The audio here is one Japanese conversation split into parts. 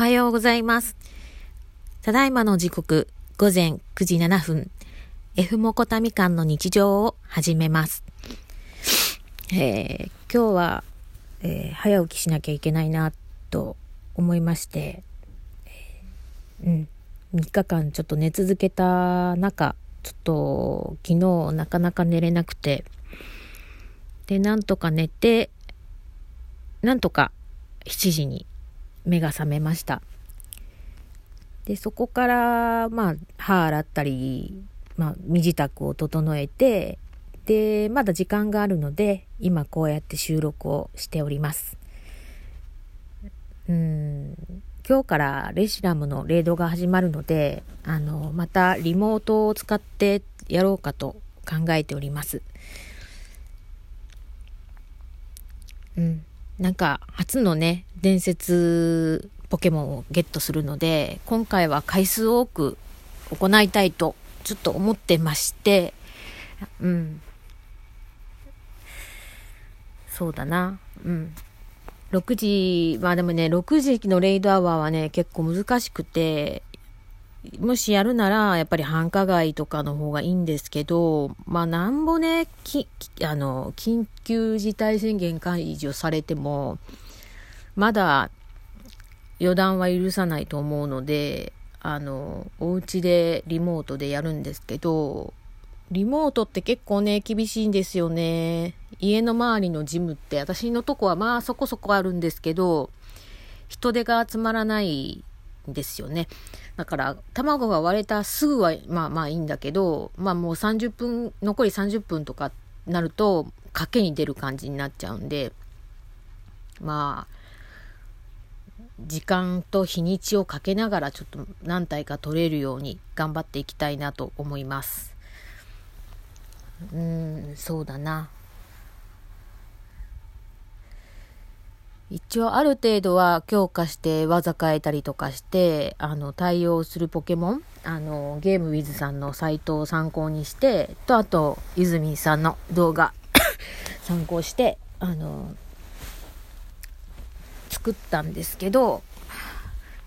はようございます。ただいまの時刻、午前9時7分、F モコタミカンの日常を始めます。えー、今日は、えー、早起きしなきゃいけないな、と思いまして、えー、うん、3日間ちょっと寝続けた中、ちょっと昨日なかなか寝れなくて、で、なんとか寝て、なんとか7時に目が覚めました。で、そこから、まあ、歯洗ったり、まあ、身支度を整えて、で、まだ時間があるので、今こうやって収録をしております。うん、今日からレシラムのレードが始まるので、あの、またリモートを使ってやろうかと考えております。うん。なんか初のね、伝説ポケモンをゲットするので、今回は回数多く行いたいとちょっと思ってまして、うん。そうだな。うん。6時、まあでもね、6時のレイドアワーはね、結構難しくて、もしやるなら、やっぱり繁華街とかの方がいいんですけど、まあ、なんぼね、き、あの、緊急事態宣言解除されても、まだ予断は許さないと思うので、あの、お家でリモートでやるんですけど、リモートって結構ね、厳しいんですよね。家の周りのジムって、私のとこはまあそこそこあるんですけど、人手が集まらないですよね。だから、卵が割れたすぐは、まあまあいいんだけど、まあもう30分、残り30分とかなると、賭けに出る感じになっちゃうんで、まあ、時間と日にちをかけながらちょっと何体か取れるように頑張っていきたいなと思います。うん、そうだな。一応ある程度は強化して技変えたりとかして、あの、対応するポケモン、あの、ゲームウィズさんのサイトを参考にして、と、あと、泉さんの動画 参考して、あの、作ったんですけど、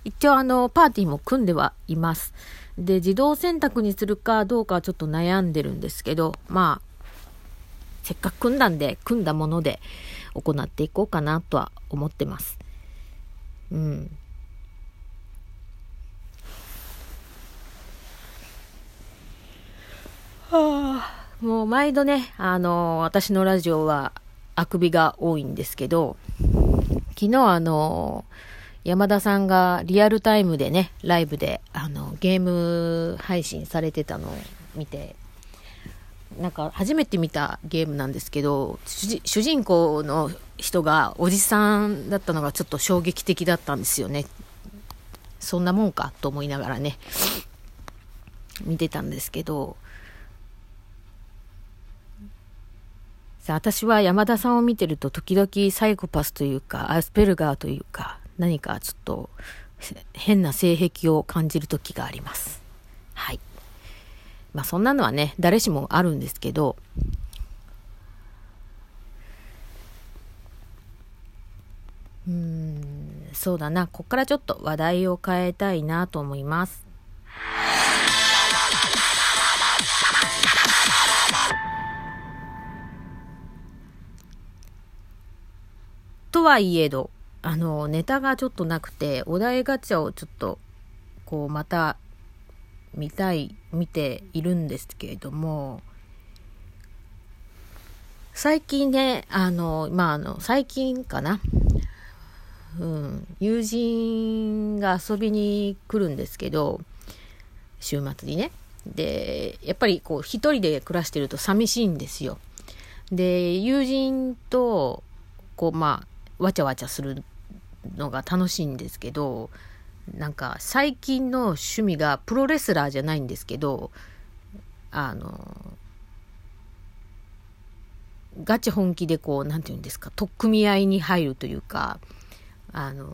一応あの、パーティーも組んではいます。で、自動選択にするかどうかはちょっと悩んでるんですけど、まあ、せっかく組んだんで、組んだもので行っていこうかなとは思ってます。うん。はあ、もう毎度ね、あの、私のラジオはあくびが多いんですけど、昨日あの、山田さんがリアルタイムでね、ライブで、あの、ゲーム配信されてたのを見て、なんか初めて見たゲームなんですけど、主人公の人がおじさんだったのがちょっと衝撃的だったんですよね。そんなもんかと思いながらね、見てたんですけど、さあ私は山田さんを見てると時々サイコパスというか、アスペルガーというか、何かちょっと変な性癖を感じる時があります。はい。まあそんなのはね、誰しもあるんですけど、うん、そうだな。こっからちょっと話題を変えたいなと思います。とはいえど、あの、ネタがちょっとなくて、お題ガチャをちょっと、こう、また、見たい、見ているんですけれども、最近ね、あの、まあ、の、最近かな。うん、友人が遊びに来るんですけど、週末にね。で、やっぱりこう、一人で暮らしてると寂しいんですよ。で、友人と、こう、まあ、わちゃわちゃするのが楽しいんですけどなんか最近の趣味がプロレスラーじゃないんですけどあのガチ本気でこう何て言うんですか取っ組み合いに入るというかあの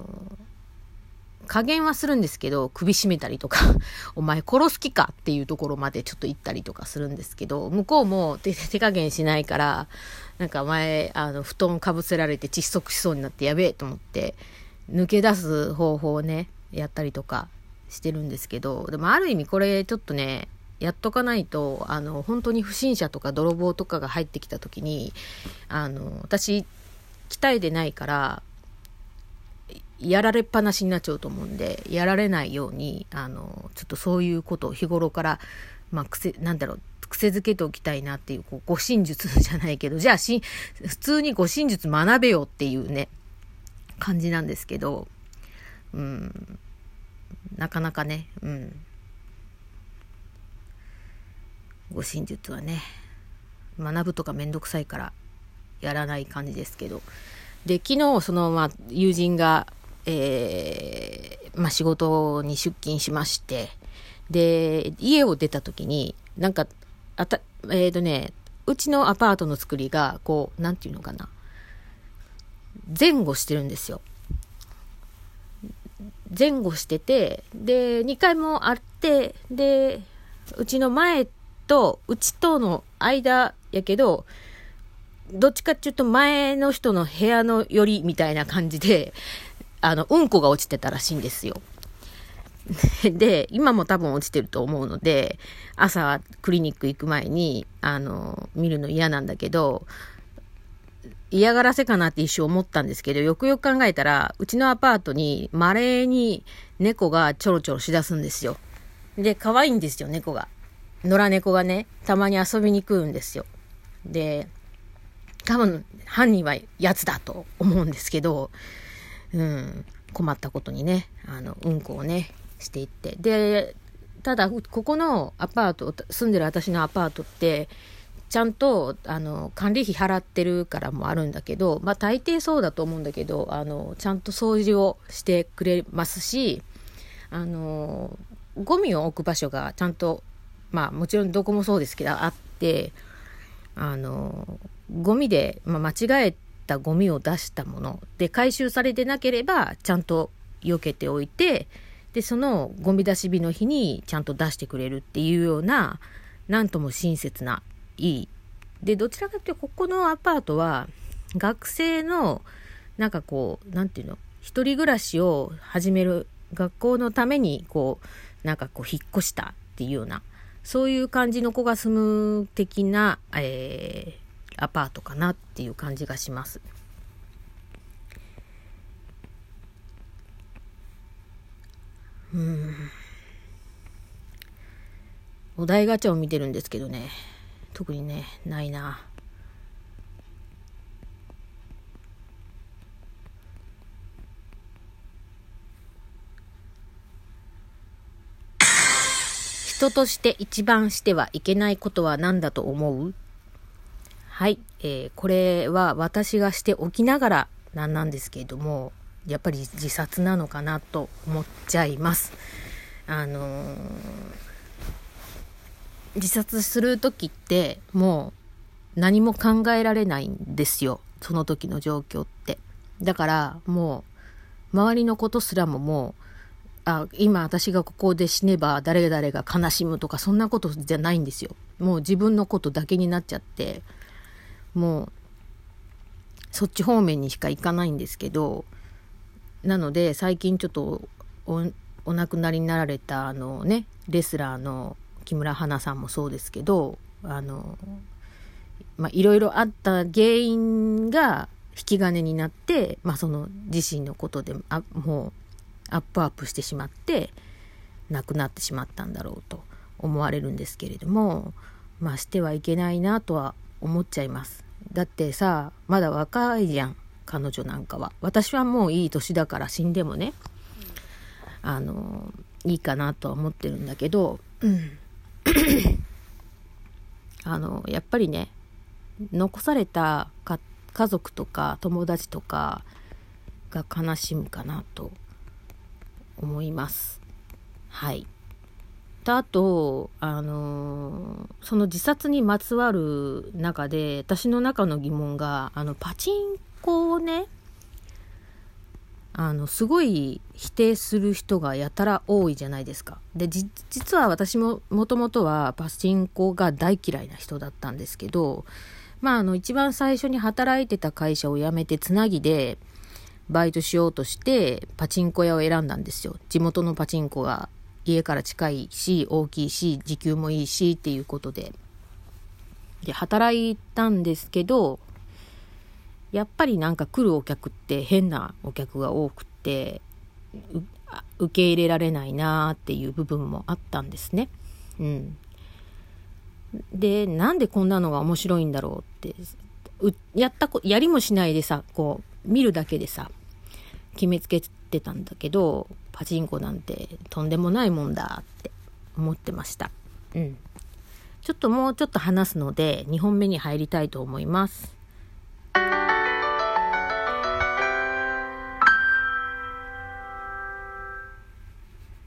加減はするんですけど、首絞めたりとか、お前殺す気かっていうところまでちょっと行ったりとかするんですけど、向こうも手加減しないから、なんか前、あの、布団かぶせられて窒息しそうになってやべえと思って、抜け出す方法をね、やったりとかしてるんですけど、でもある意味これちょっとね、やっとかないと、あの、本当に不審者とか泥棒とかが入ってきた時に、あの、私、鍛えてないから、やられっぱなしになっちゃうと思うんで、やられないように、あの、ちょっとそういうことを日頃から、まあ、癖、なんだろう、癖づけておきたいなっていう、こう、護身術じゃないけど、じゃあし、普通に護身術学べよっていうね、感じなんですけど、うん、なかなかね、うん。護身術はね、学ぶとかめんどくさいからやらない感じですけど。で、昨日、その、まあ、友人が、えー、まあ、仕事に出勤しまして、で、家を出た時に、なんか、あた、えっ、ー、とね、うちのアパートの作りが、こう、なんていうのかな。前後してるんですよ。前後してて、で、2階もあって、で、うちの前と、うちとの間やけど、どっちかっていうと前の人の部屋の寄りみたいな感じで、あの、うんこが落ちてたらしいんですよ。で、今も多分落ちてると思うので、朝クリニック行く前に、あの、見るの嫌なんだけど、嫌がらせかなって一瞬思ったんですけど、よくよく考えたら、うちのアパートに稀に猫がちょろちょろしだすんですよ。で、可愛いんですよ、猫が。野良猫がね、たまに遊びに来るんですよ。で、多分犯人は奴だと思うんですけど、うん、困ったことにね、あの、うんこをね、していって。で、ただ、ここのアパート、住んでる私のアパートって、ちゃんと、あの、管理費払ってるからもあるんだけど、まあ大抵そうだと思うんだけど、あの、ちゃんと掃除をしてくれますし、あの、ゴミを置く場所がちゃんと、まあもちろんどこもそうですけど、あって、あの、ゴミで、まあ、間違えたゴミを出したもので回収されてなければ、ちゃんと避けておいて、で、そのゴミ出し日の日にちゃんと出してくれるっていうような、なんとも親切ないい。で、どちらかというと、ここのアパートは、学生の、なんかこう、なんていうの、一人暮らしを始める学校のために、こう、なんかこう、引っ越したっていうような、そういう感じの子が住む的な、えー、アパートかなっていう感じがします。うん。お題ガチャを見てるんですけどね。特にね、ないな。人として一番してはいけないことは何だと思う？はい、えー、これは私がしておきながらなんなんですけれども、やっぱり自殺なのかなと思っちゃいます。あのー自殺する時ってもう何も考えられないんですよ。その時の状況って。だからもう周りのことすらももうあ今私がここで死ねば誰々が悲しむとかそんなことじゃないんですよ。もう自分のことだけになっちゃってもうそっち方面にしか行かないんですけどなので最近ちょっとお亡くなりになられたあのねレスラーの木村花さんもそうですけどあのまあいろいろあった原因が引き金になって、まあ、その自身のことであもうアップアップしてしまって亡くなってしまったんだろうと思われるんですけれどもまあしてはいけないなとは思っちゃいます。だってさまだ若いじゃん彼女なんかは。私はもういい年だから死んでもねあのいいかなとは思ってるんだけど、うん。あの、やっぱりね、残されたか家族とか友達とかが悲しむかなと思います。はい。とあと、あの、その自殺にまつわる中で、私の中の疑問が、あの、パチンコをね、あの、すごい否定する人がやたら多いじゃないですか。で、実は私ももともとはパチンコが大嫌いな人だったんですけど、まあ、あの、一番最初に働いてた会社を辞めてつなぎで、バイトしようとしてパチンコ屋を選んだんですよ。地元のパチンコが家から近いし、大きいし、時給もいいしっていうことで。で、働いたんですけど、やっぱりなんか来るお客って変なお客が多くて、受け入れられないなっていう部分もあったんですね。うん。で、なんでこんなのが面白いんだろうって、やったこ、やりもしないでさ、こう、見るだけでさ、決めつけてたんだけど、パチンコなんてとんでもないもんだって思ってました。うん。ちょっともうちょっと話すので、2本目に入りたいと思います。